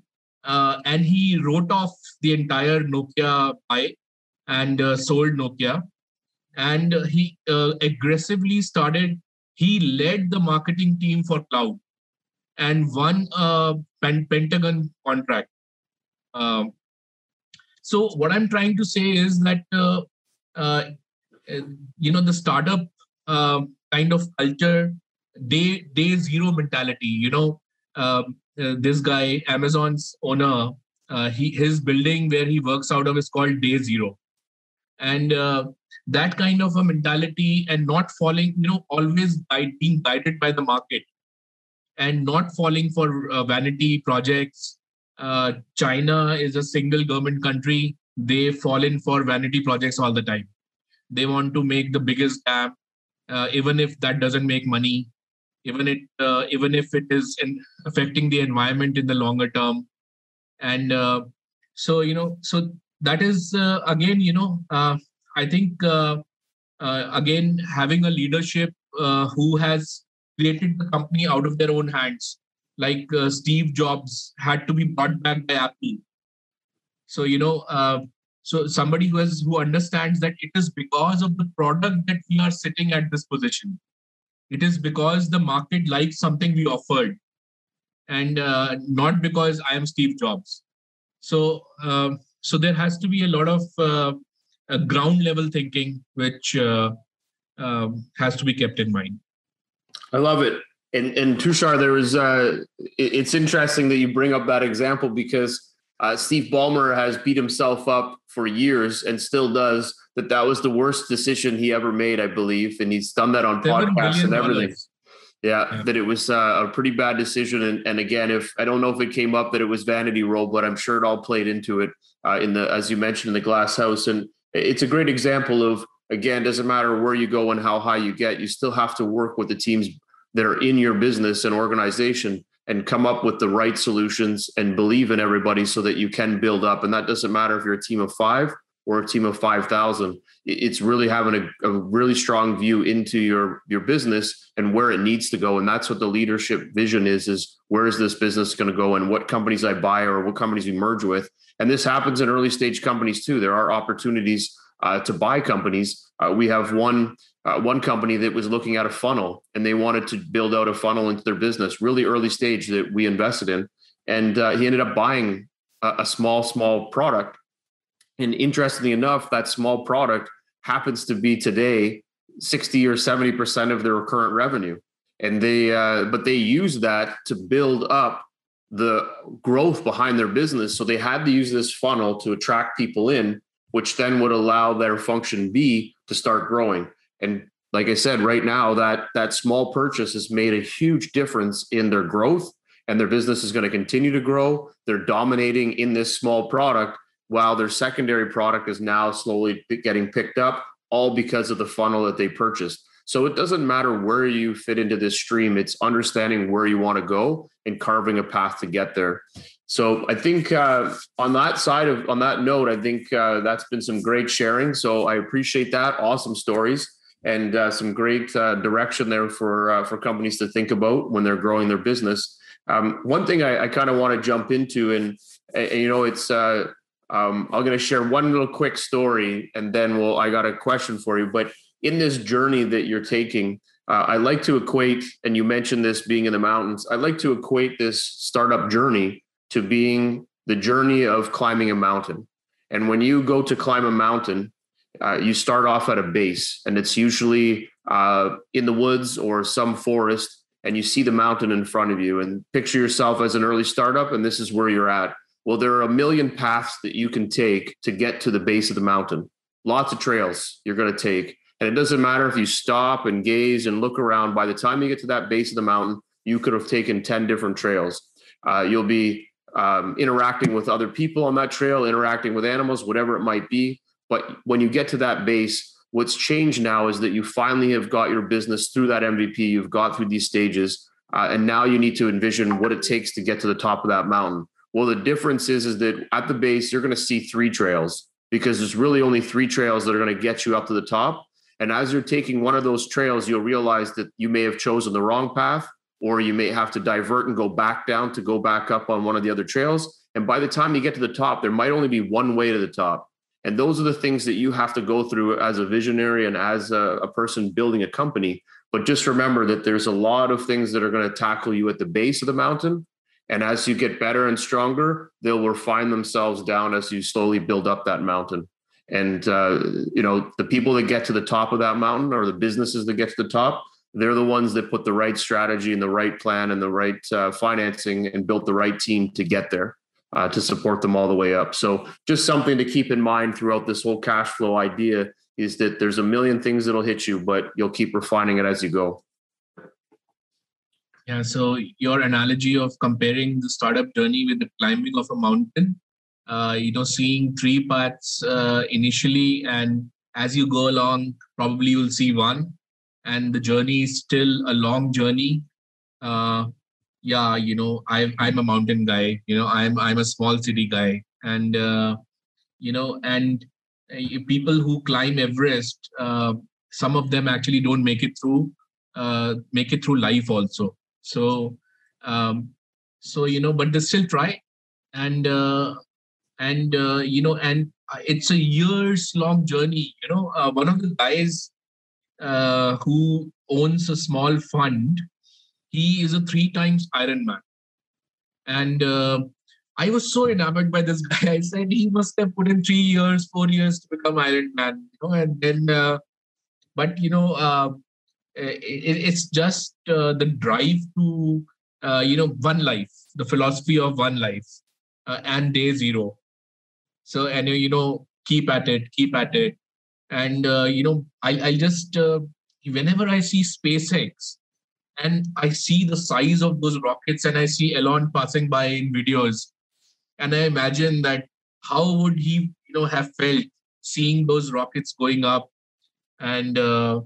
uh, and he wrote off the entire Nokia buy and uh, sold Nokia. And he uh, aggressively started, he led the marketing team for cloud and won a Pentagon contract. Um, so what I'm trying to say is that uh, uh, you know the startup uh, kind of culture, day day zero mentality. You know, um, uh, this guy, Amazon's owner, uh, he his building where he works out of is called Day Zero, and uh, that kind of a mentality and not falling, you know, always by being guided by the market and not falling for vanity projects uh, China is a single government country. They fall in for vanity projects all the time. They want to make the biggest dam, uh, even if that doesn't make money, even it uh, even if it is in affecting the environment in the longer term. And uh, so you know, so that is uh, again, you know, I think again having a leadership who has created the company out of their own hands like uh, Steve Jobs had to be brought back by Apple. So you know, uh, so somebody who has who understands that it is because of the product that we are sitting at this position. it is because the market likes something we offered and uh, not because i am steve jobs so uh, so there has to be a lot of uh, ground level thinking which uh, um, has to be kept in mind i love it and and tushar there was uh, it's interesting that you bring up that example because uh, Steve Ballmer has beat himself up for years and still does that that was the worst decision he ever made, I believe. And he's done that on podcasts and everything. Yeah, yeah, that it was uh, a pretty bad decision. And, and again, if I don't know if it came up that it was vanity roll, but I'm sure it all played into it uh, in the, as you mentioned, in the glass house. And it's a great example of, again, doesn't matter where you go and how high you get, you still have to work with the teams that are in your business and organization and come up with the right solutions and believe in everybody so that you can build up. And that doesn't matter if you're a team of five or a team of 5,000. It's really having a, a, really strong view into your, your business and where it needs to go. And that's what the leadership vision is, is where is this business going to go and what companies I buy or what companies we merge with. And this happens in early stage companies too. There are opportunities uh, to buy companies. Uh, we have one uh, one company that was looking at a funnel and they wanted to build out a funnel into their business, really early stage that we invested in. And uh, he ended up buying a, a, small, small product. And interestingly enough, that small product happens to be today 60 or 70% of their current revenue. And they, uh, but they use that to build up the growth behind their business. So they had to use this funnel to attract people in, which then would allow their function B to start growing. And like I said, right now that that small purchase has made a huge difference in their growth and their business is going to continue to grow. They're dominating in this small product while their secondary product is now slowly getting picked up all because of the funnel that they purchased. So it doesn't matter where you fit into this stream, it's understanding where you want to go and carving a path to get there. So I think uh, on that side of on that note, I think uh, that's been some great sharing. So I appreciate that. Awesome stories and uh, some great uh, direction there for uh, for companies to think about when they're growing their business. Um, one thing I, I kind of want to jump into, and, and you know, it's uh, um, I'm going to share one little quick story, and then we'll. I got a question for you, but in this journey that you're taking, uh, I like to equate, and you mentioned this being in the mountains. I like to equate this startup journey to being the journey of climbing a mountain. And when you go to climb a mountain, uh, you start off at a base, and it's usually uh, in the woods or some forest, and you see the mountain in front of you. And picture yourself as an early startup, and this is where you're at. Well, there are a million paths that you can take to get to the base of the mountain. Lots of trails you're going to take. And it doesn't matter if you stop and gaze and look around. By the time you get to that base of the mountain, you could have taken 10 different trails. Uh, you'll be um, interacting with other people on that trail, interacting with animals, whatever it might be. But when you get to that base, what's changed now is that you finally have got your business through that MVP. You've got through these stages, uh, and now you need to envision what it takes to get to the top of that mountain. Well, the difference is is that at the base you're going to see three trails because there's really only three trails that are going to get you up to the top. And as you're taking one of those trails, you'll realize that you may have chosen the wrong path, or you may have to divert and go back down to go back up on one of the other trails. And by the time you get to the top, there might only be one way to the top. And those are the things that you have to go through as a visionary and as a, a person building a company. But just remember that there's a lot of things that are going to tackle you at the base of the mountain. And as you get better and stronger, they'll refine themselves down as you slowly build up that mountain. And uh, you know, the people that get to the top of that mountain or the businesses that get to the top, they're the ones that put the right strategy and the right plan and the right uh, financing and built the right team to get there uh, to support them all the way up. So just something to keep in mind throughout this whole cash flow idea is that there's a million things that'll hit you, but you'll keep refining it as you go. Yeah. So your analogy of comparing the startup journey with the climbing of a mountain, uh, you know, seeing three paths uh, initially, and as you go along, probably you'll see one, and the journey is still a long journey. Uh, yeah you know i'm i'm a mountain guy you know i'm i'm a small city guy. And uh, you know and uh, people who climb everest uh, some of them actually don't make it through uh, make it through life also. So um, so you know but they still try. And uh, and uh, you know and it's a years long journey you know. Uh, one of the guys uh, who owns a small fund. He is a three times Ironman. And uh, I was so enamored by this guy. I said he must have put in three years, four years to become Ironman. You know, and then, uh, but you know, uh, it, it's just uh, the drive to, uh, you know, one life, the philosophy of one life, uh, and day zero. So, and you know, keep at it, keep at it, and you know, I'll, I just whenever I see SpaceX, and I see the size of those rockets and I see Elon passing by in videos. And I imagine that how would he you know have felt seeing those rockets going up? And uh,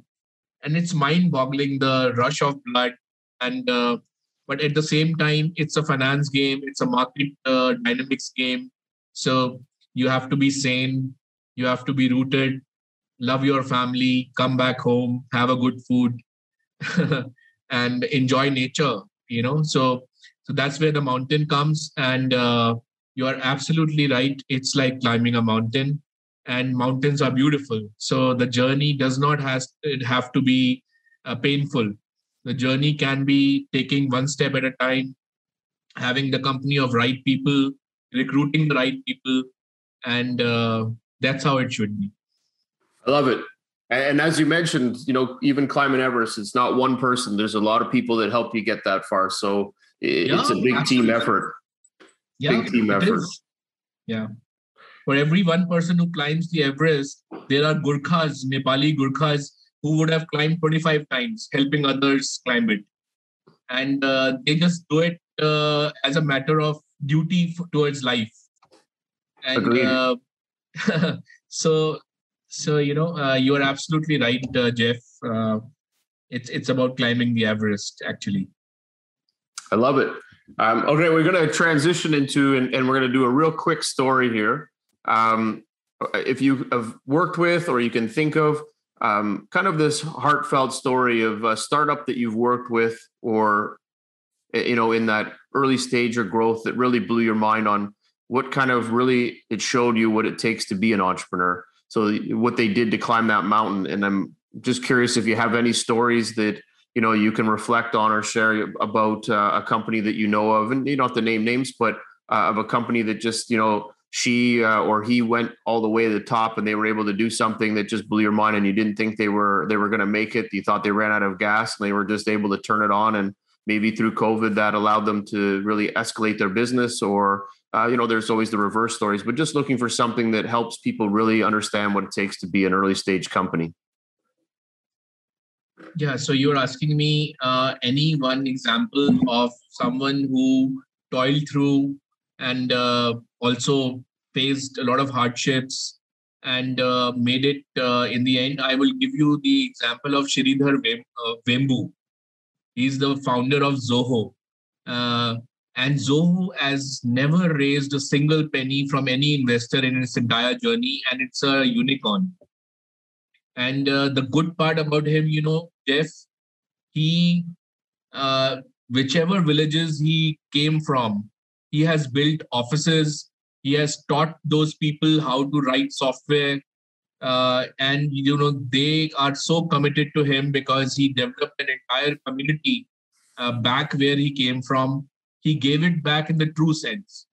and it's mind boggling the rush of blood. And uh, but at the same time it's a finance game. It's a market uh, dynamics game. So you have to be sane. You have to be rooted. Love your family. Come back home. Have a good food <laughs> and enjoy nature you know? So so that's where the mountain comes. And uh, you are absolutely right. It's like climbing a mountain and mountains are beautiful. So the journey does not has it have to be uh, painful. The journey can be taking one step at a time having the company of right people recruiting the right people and uh, that's how it should be. I love it and as you mentioned you know even climbing everest it's not one person there's a lot of people that help you get that far so it's yeah, a big absolutely. team effort yeah, big team effort. Yeah. For every one person who climbs the Everest, there are Gurkhas, Nepali Gurkhas, who would have climbed 25 times, helping others climb it. And uh, they just do it uh, as a matter of duty f- towards life. And uh, <laughs> so, so you know, uh, you are absolutely right, uh, Jeff. Uh, it's it's about climbing the Everest, actually. I love it. Um, okay, we're going to transition into, and, and we're going to do a real quick story here. Um, if you have worked with or you can think of um, kind of this heartfelt story of a startup that you've worked with or you know in that early stage of growth that really blew your mind on what kind of really it showed you what it takes to be an entrepreneur so what they did to climb that mountain and i'm just curious if you have any stories that you know you can reflect on or share about uh, a company that you know of and you don't have to name names but uh, of a company that just you know she uh, or he went all the way to the top and they were able to do something that just blew your mind and you didn't think they were they were going to make it. You thought they ran out of gas and they were just able to turn it on and maybe through covid that allowed them to really escalate their business or uh, you know there's always the reverse stories but just looking for something that helps people really understand what it takes to be an early stage company yeah, so you're asking me uh, any one example of someone who toiled through and uh, also faced a lot of hardships and uh, made it uh, in the end. I will give you the example of Sridhar Vem- uh, Vembu. He's the founder of Zoho. And Zoho has never raised a single penny from any investor in its entire journey, and it's a unicorn. And uh, the good part about him, you know, Jeff, he, uh, whichever villages he came from, he has built offices. He has taught those people how to write software. Uh, and, you know, they are so committed to him because he developed an entire community uh, back where he came from. He gave it back in the true sense.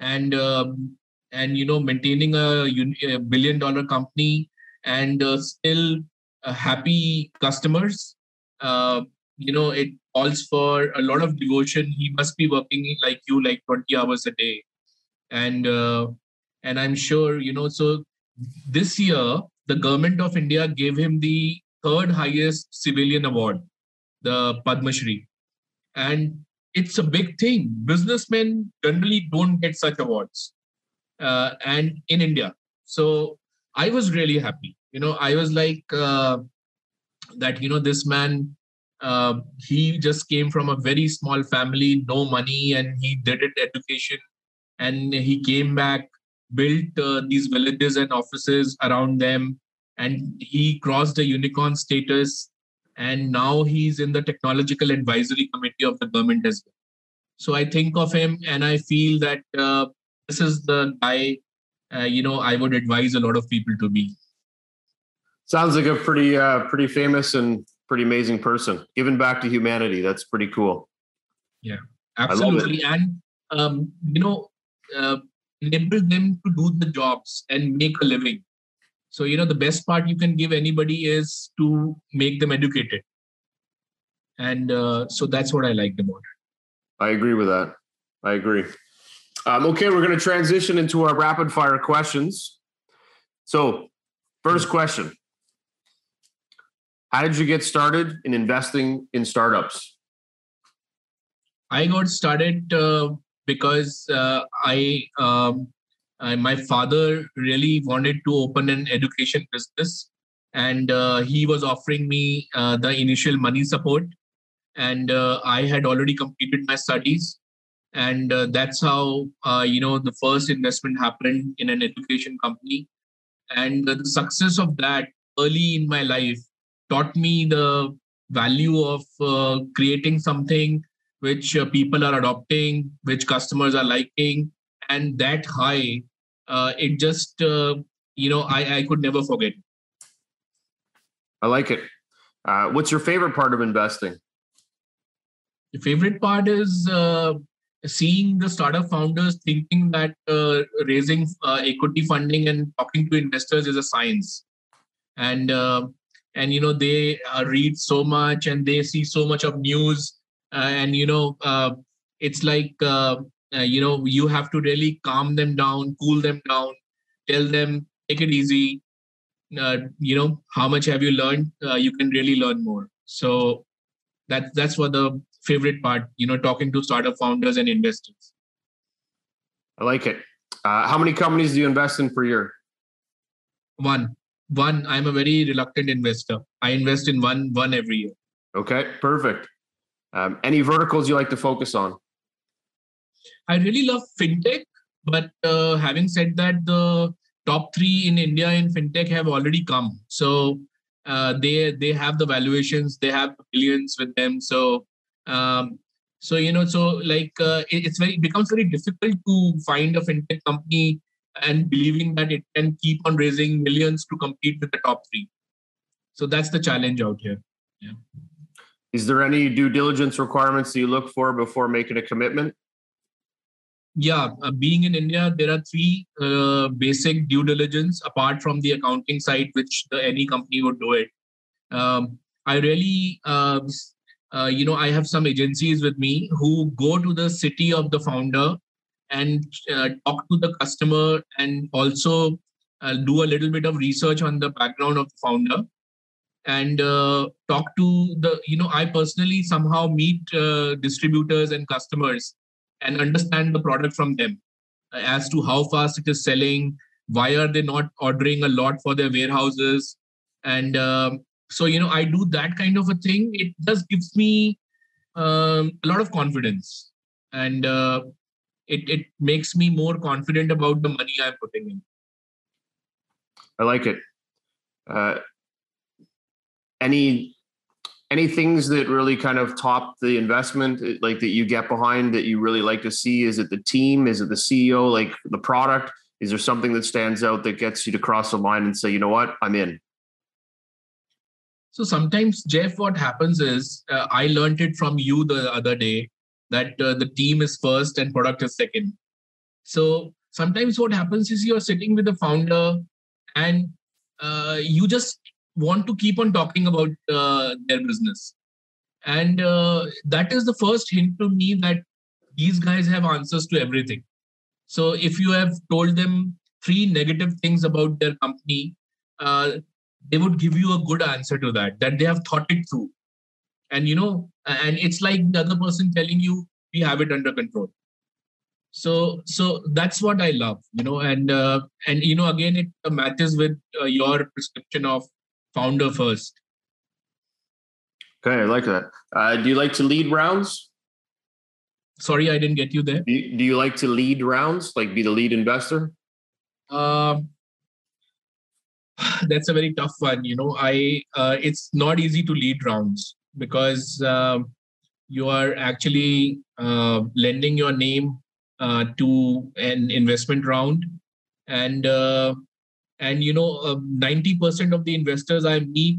And, um, and you know, maintaining a, a billion dollar company and uh, still uh, happy customers. Uh, you know, it calls for a lot of devotion. He must be working like you, like 20 hours a day. And uh, and I'm sure, you know, so this year, the government of India gave him the third highest civilian award, the Padma Shri. And it's a big thing. Businessmen generally don't get such awards. Uh, and in India. So I was really happy. You know, I was like uh, that. You know, this man, uh, he just came from a very small family, no money, and he did it education, and he came back, built uh, these villages and offices around them, and he crossed the unicorn status, and now he's in the technological advisory committee of the government as well. So I think of him, and I feel that uh, this is the guy uh, you know i would advise a lot of people to be sounds like a pretty uh, pretty famous and pretty amazing person. Giving back to humanity. That's pretty cool. Yeah, absolutely. And um, you know, uh, enable them to do the jobs and make a living. So you know, the best part you can give anybody is to make them educated. And uh, so that's what I liked about it. I agree with that. I agree. Um, okay, we're going to transition into our rapid fire questions. So, first question How did you get started in investing in startups? I got started uh, because uh, I, um, I, my father really wanted to open an education business, and uh, he was offering me uh, the initial money support. And uh, I had already completed my studies, and uh, that's how uh, you know the first investment happened in an education company and the success of that early in my life taught me the value of uh, creating something which uh, people are adopting which customers are liking and that high uh, it just uh, you know I, I could never forget. I like it. What's your favorite part of investing? The favorite part is seeing the startup founders thinking that uh, raising uh, equity funding and talking to investors is a science. And uh, and you know they uh, read so much and they see so much of news uh, and you know uh, it's like you know you have to really calm them down cool them down tell them take it easy you know how much have you learned you can really learn more so that that's what the favorite part, you know, talking to startup founders and investors. I like it. Uh, how many companies do you invest in per year? One. One. I'm a very reluctant investor. I invest in one one every year. Okay, perfect. Um, any verticals you like to focus on? I really love fintech, but uh, having said that, the top three in India in fintech have already come. So uh, they they have the valuations, they have billions with them. So um, so you know, so like uh, it, it's very it becomes very difficult to find a fintech company and believing that it can keep on raising millions to compete with the top three. So that's the challenge out here. Yeah. Is there any due diligence requirements that you look for before making a commitment? Yeah, uh, being in India, there are three uh, basic due diligence apart from the accounting side, which the, any company would do it. Um, I really uh, uh, you know, I have some agencies with me who go to the city of the founder and uh, talk to the customer and also uh, do a little bit of research on the background of the founder and talk to the you know i personally somehow meet distributors and customers and understand the product from them as to how fast it is selling why are they not ordering a lot for their warehouses. And um, so you know i do that kind of a thing. It just gives me um, a lot of confidence. And uh, it, it makes me more confident about the money i'm putting in. I like it. Uh, any any things that really kind of top the investment like that you get behind that you really like to see? Is it the team? Is it the ceo like the product? Is there something that stands out that gets you to cross the line and say you know what? I'm in. So sometimes, Jeff, what happens is uh, I learned it from you the other day that uh, the team is first and product is second. So sometimes what happens is you're sitting with the founder and uh, you just want to keep on talking about uh, their business. And uh, that is the first hint to me that these guys have answers to everything. So if you have told them three negative things about their company, uh, they would give you a good answer to that that they have thought it through and you know and it's like the other person telling you we have it under control so so that's what i love you know and uh, and you know again it matches with uh, your prescription of founder first. Okay i like that. Uh, do you like to lead rounds? Sorry i didn't get you there. Do you, do you like to lead rounds like be the lead investor? Um <sighs> that's a very tough one. You know, I uh, it's not easy to lead rounds because uh, you are actually uh, lending your name uh, to an investment round, and uh, and you know, uh, ninety percent of the investors I meet,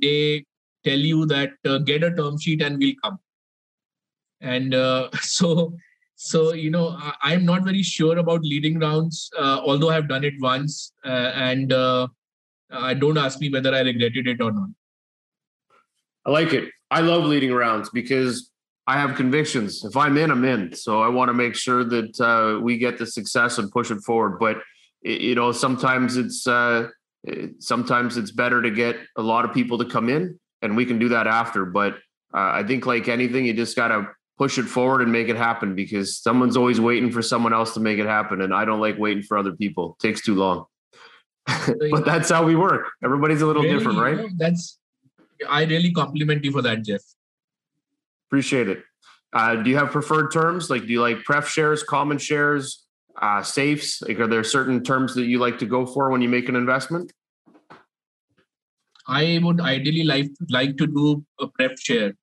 they tell you that uh, get a term sheet and we'll come. And uh, <laughs> so so you know I, am not very sure about leading rounds uh, although i've done it once uh, and uh, i don't ask me whether i regretted it or not. I like it. I love leading rounds because i have convictions. If i'm in i'm in. So i want to make sure that uh, we get the success and push it forward. But you know sometimes it's uh, sometimes it's better to get a lot of people to come in and we can do that after but uh, i think like anything you just got to push it forward and make it happen because someone's always waiting for someone else to make it happen. And I don't like waiting for other people. It takes too long. <laughs> but that's how we work. Everybody's a little really, different, right? You know, that's I really compliment you for that, Jeff. Appreciate it. Uh, do you have preferred terms? Like, do you like pref shares, common shares, uh, safes? Like, are there certain terms that you like to go for when you make an investment? I would ideally like like to do a pref share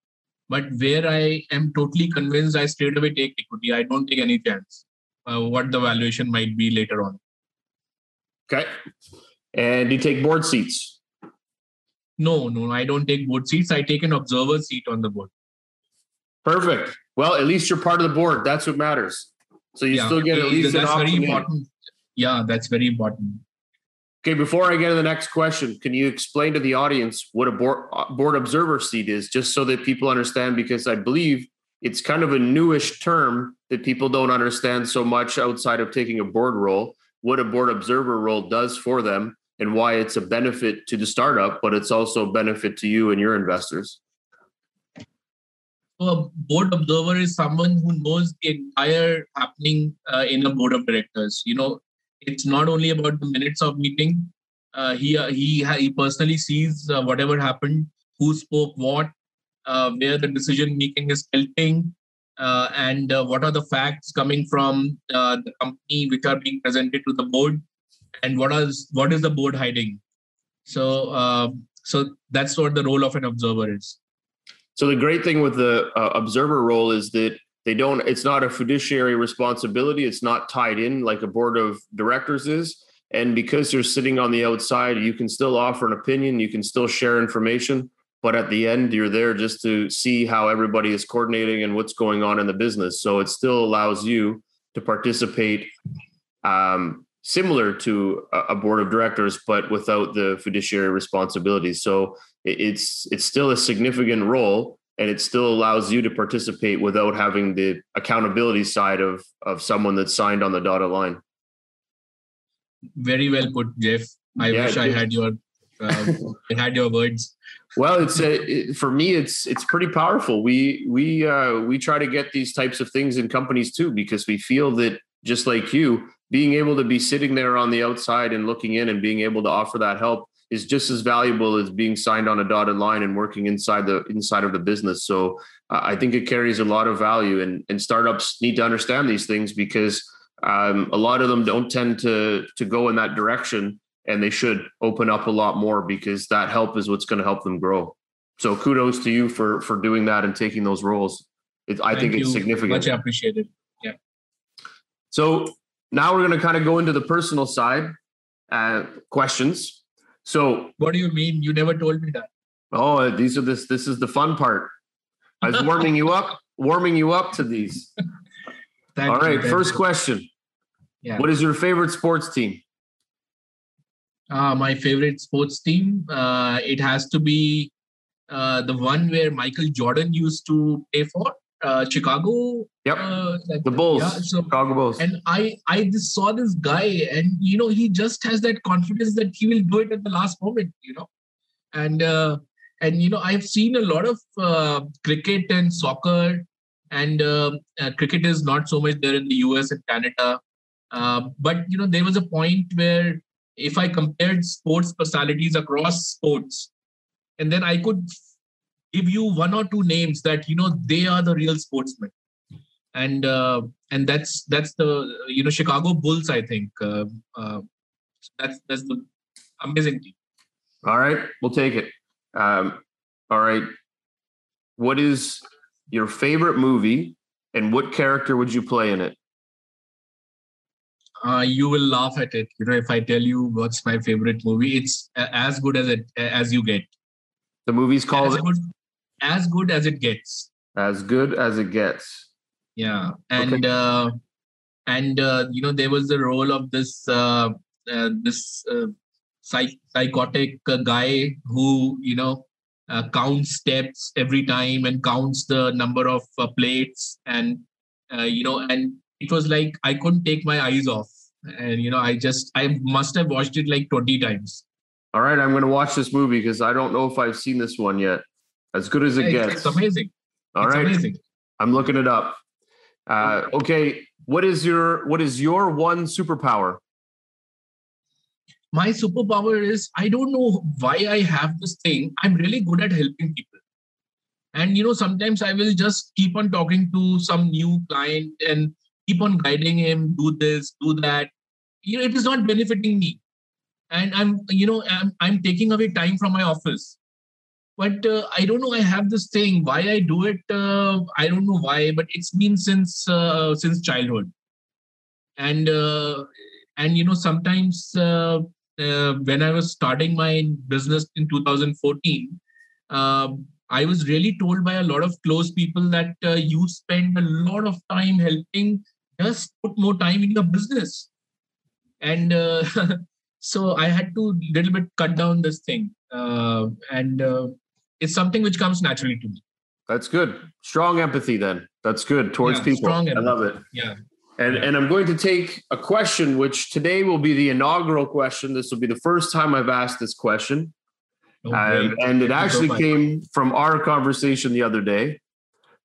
but where I am totally convinced, I straight away take equity. I don't take any chance uh, what the valuation might be later on. Okay. And you take board seats? No, no, I don't take board seats. I take an observer seat on the board. Perfect. Well, at least you're part of the board. That's what matters. So you yeah, still get at least that's very important. Yeah, that's very important. Okay, before I get to the next question, can you explain to the audience what a board, uh, board observer seat is, just so that people understand? Because I believe it's kind of a newish term that people don't understand so much outside of taking a board role, what a board observer role does for them and why it's a benefit to the startup, but it's also a benefit to you and your investors. A board observer is someone who knows the entire happening uh, in a board of directors. You know, it's not only about the minutes of meeting. Uh, he uh, he he personally sees uh, whatever happened, who spoke what, uh, where the decision making is tilting, uh, and what are the facts coming from the company which are being presented to the board, and what is what is the board hiding. So so that's what the role of an observer is. So the great thing with the observer role is that they don't it's not a fiduciary responsibility. It's not tied in like a board of directors is. And because you're sitting on the outside you can still offer an opinion. You can still share information. But at the end you're there just to see how everybody is coordinating and what's going on in the business. So it still allows you to participate um, similar to a board of directors but without the fiduciary responsibilities so it's it's still a significant role and it still allows you to participate without having the accountability side of of someone that's signed on the dotted line. Very well put jeff. I yeah, wish i had your uh, <laughs> i had your words. Well it's a, it, for me it's it's pretty powerful. We we uh, we try to get these types of things in companies too because we feel that just like you being able to be sitting there on the outside and looking in and being able to offer that help is just as valuable as being signed on a dotted line and working inside the inside of the business. So uh, I think it carries a lot of value, and and startups need to understand these things because um, a lot of them don't tend to to go in that direction, and they should open up a lot more because that help is what's going to help them grow. So kudos to you for for doing that and taking those roles. It, I think it's significant. Much appreciated. So now we're going to kind of go into the personal side uh, questions. So what do you mean? You never told me that. Oh, these are this. This is the fun part. I was warming you up, warming you up to these. <laughs> All right. You, first you. question. Yeah. What is your favorite sports team? Uh, my favorite sports team. Uh, it has to be uh, the one where Michael Jordan used to play for uh, Chicago. Yep. Uh, the Bulls. Yeah, so, Chicago Bulls. And I, I just saw this guy, and you know, he just has that confidence that he will do it at the last moment. You know, and uh, and you know, I've seen a lot of uh, cricket and soccer, and uh, uh, cricket is not so much there in the U.S. and Canada. Uh, but you know, there was a point where if I compared sports personalities across sports, and then I could give you one or two names that you know they are the real sportsmen. And uh, and that's that's the you know chicago bulls i think. Uh, uh, that's that's the amazing team. All right we'll take it. Um, all right. What is your favorite movie and what character would you play in it? Uh, you will laugh at it. You know, if I tell you what's my favorite movie, it's as good as it as you get. The movie's called as good, as good as it gets. As good as it gets. Yeah, and okay. uh, and uh, you know there was the role of this uh, uh, this uh, psych- psychotic uh, guy who you know uh, counts steps every time and counts the number of uh, plates and uh, you know and it was like i couldn't take my eyes off and you know i just i must have watched it like 20 times all right i'm going to watch this movie because i don't know if i've seen this one yet as good as it yeah, gets it's, amazing All it's right, amazing. i'm looking it up uh, okay what is your what is your one superpower my superpower is I don't know why I have this thing. I'm really good at helping people. And you know, sometimes I will just keep on talking to some new client and keep on guiding him, do this, do that. You know, it is not benefiting me. And I'm, you know, I'm, I'm taking away time from my office. But uh, I don't know. I have this thing. Why I do it, uh, I don't know why. But it's been since uh, since childhood. And uh, and you know, sometimes uh, uh, when I was starting my business in 2014, uh, I was really told by a lot of close people that you spend a lot of time helping, just put more time in your business. And <laughs> so I had to little bit cut down this thing, uh, and it's something which comes naturally to me. That's good. Strong empathy, then. That's good towards yeah, people. Strong. I love it. Yeah. And, and I'm going to take a question, which today will be the inaugural question. This will be the first time I've asked this question. Okay. Um, and it actually came from our conversation the other day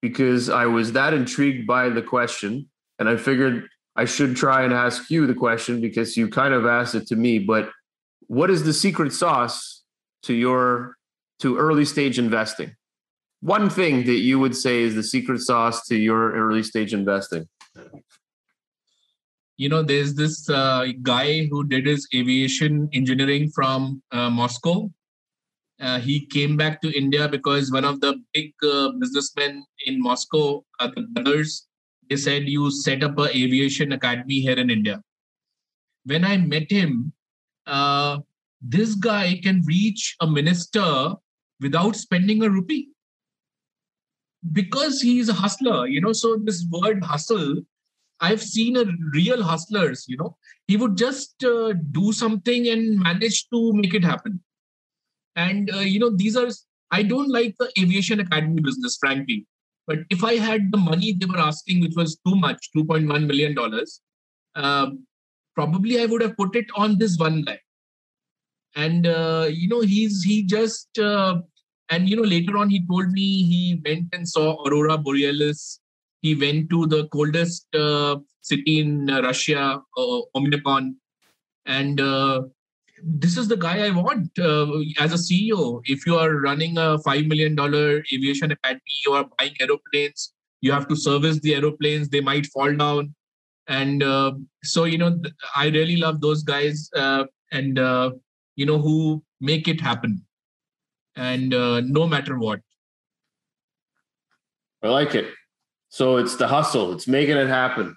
because I was that intrigued by the question. And I figured I should try and ask you the question because you kind of asked it to me. But what is the secret sauce to your to early stage investing? One thing that you would say is the secret sauce to your early stage investing. You know there's this uh, guy who did his aviation engineering from uh, moscow. Uh, he came back to india because one of the big uh, businessmen in moscow uh, the brothers they said you set up an aviation academy here in india. When i met him uh, this guy can reach a minister without spending a rupee because he's a hustler you know so this word hustle I've seen a real hustlers, you know, he would just uh, do something and manage to make it happen. And, uh, you know, these are, I don't like the aviation academy business, frankly. But if I had the money they were asking, which was too much, $2.1 million, uh, probably I would have put it on this one guy. And, uh, you know, he's, he just, uh, and, you know, later on he told me he went and saw Aurora Borealis he went to the coldest uh, city in Russia, uh, Oymyakon, and uh, this is the guy I want uh, as a CEO. If you are running a five million dollar aviation academy, you are buying aeroplanes. You have to service the aeroplanes; they might fall down, and uh, so you know I really love those guys, and you know who make it happen, and no matter what. I like it. So it's the hustle. It's making it happen.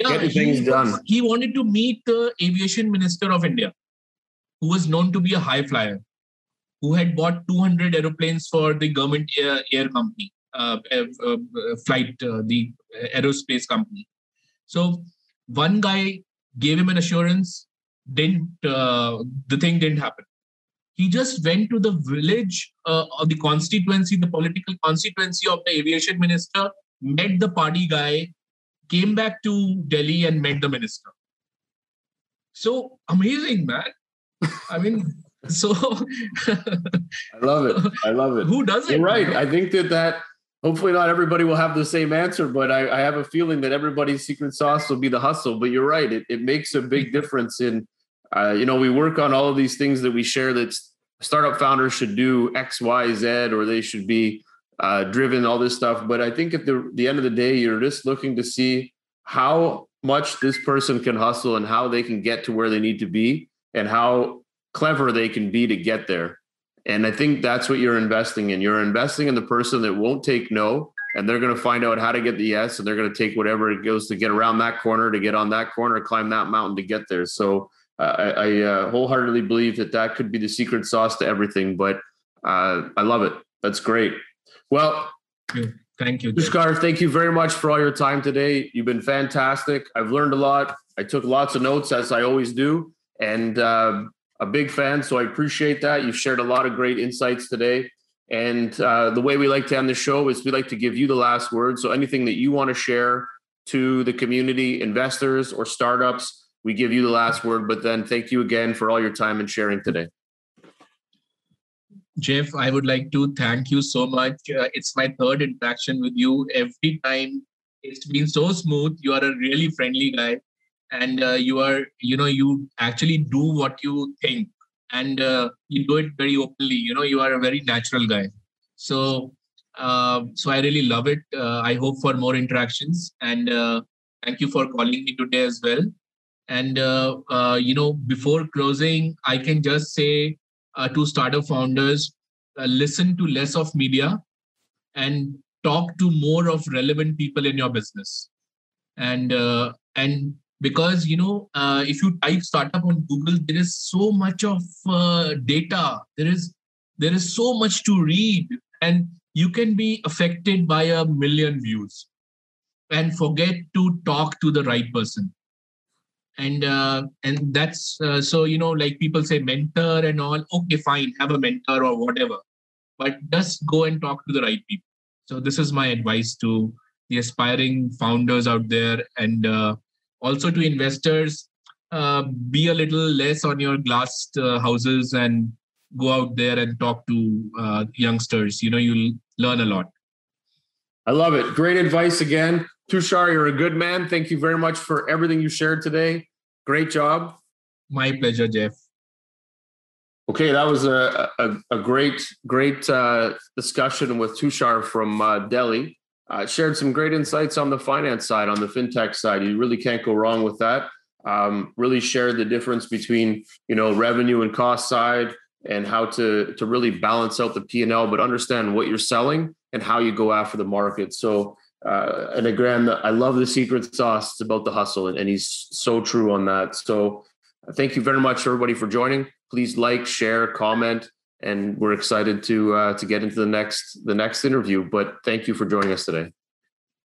Yeah, Getting things done. He wanted to meet the aviation minister of India, who was known to be a high flyer, who had bought 200 aeroplanes for the government air, air company, uh, uh, uh, flight, uh, the aerospace company. So one guy gave him an assurance. Didn't uh, the thing didn't happen? He just went to the village uh, of the constituency, the political constituency of the aviation minister, met the party guy, came back to Delhi and met the minister. So amazing, man. <laughs> I mean, so <laughs> I love it. I love it. Who does it? You're right. I think that that hopefully not everybody will have the same answer, but I, I, have a feeling that everybody's secret sauce will be the hustle. But you're right. It, it makes a big <laughs> difference in, uh, you know, we work on all of these things that we share that startup founders should do X, Y, Z, or they should be uh, driven, all this stuff. But I think at the, the end of the day, you're just looking to see how much this person can hustle and how they can get to where they need to be and how clever they can be to get there. And I think that's what you're investing in. You're investing in the person that won't take no, and they're going to find out how to get the yes, and they're going to take whatever it goes to get around that corner, to get on that corner, climb that mountain to get there. So I, I uh, wholeheartedly believe that that could be the secret sauce to everything. But uh, I love it. That's great. Well, thank you. Tushar, thank you very much for all your time today. You've been fantastic. I've learned a lot. I took lots of notes as I always do, and uh, a big fan. So I appreciate that. You've shared a lot of great insights today. And uh, the way we like to end the show is we like to give you the last word. So anything that you want to share to the community, investors, or startups, we give you the last word. But then thank you again for all your time and sharing today. Jeff, I would like to thank you so much. Uh, it's my third interaction with you. Every time it's been so smooth. You are a really friendly guy, and uh, you are, you know, you actually do what you think, and uh, you do it very openly. You know, you are a very natural guy. So, uh, so I really love it. Uh, I hope for more interactions, and uh, thank you for calling me today as well. And you know, before closing, I can just say uh, to startup founders uh, listen to less of media and talk to more of relevant people in your business. And uh, and because you know uh, if you type startup on google there is so much of uh, data. There is there is so much to read. And you can be affected by a million views. And forget to talk to the right person and uh, and that's uh, so you know like people say mentor and all okay fine have a mentor or whatever. But just go and talk to the right people. So this is my advice to the aspiring founders out there and uh, also to investors uh, be a little less on your glass uh, houses and go out there and talk to uh, youngsters. You know you'll learn a lot. I love it. Great advice again Tushar, you're a good man. Thank you very much for everything you shared today. Great job. My pleasure, Jeff. Okay, that was a, a, a great, great uh, discussion with Tushar from uh, Delhi. Uh, shared some great insights on the finance side, on the fintech side. You really can't go wrong with that. Um, really shared the difference between you know revenue and cost side and how to to really balance out the P and L, but understand what you're selling and how you go after the market. So uh, and again, I love the secret sauce. It's about the hustle, and, and he's so true on that. So, uh, thank you very much, everybody, for joining. Please like, share, comment, and we're excited to uh, to get into the next the next interview. But thank you for joining us today.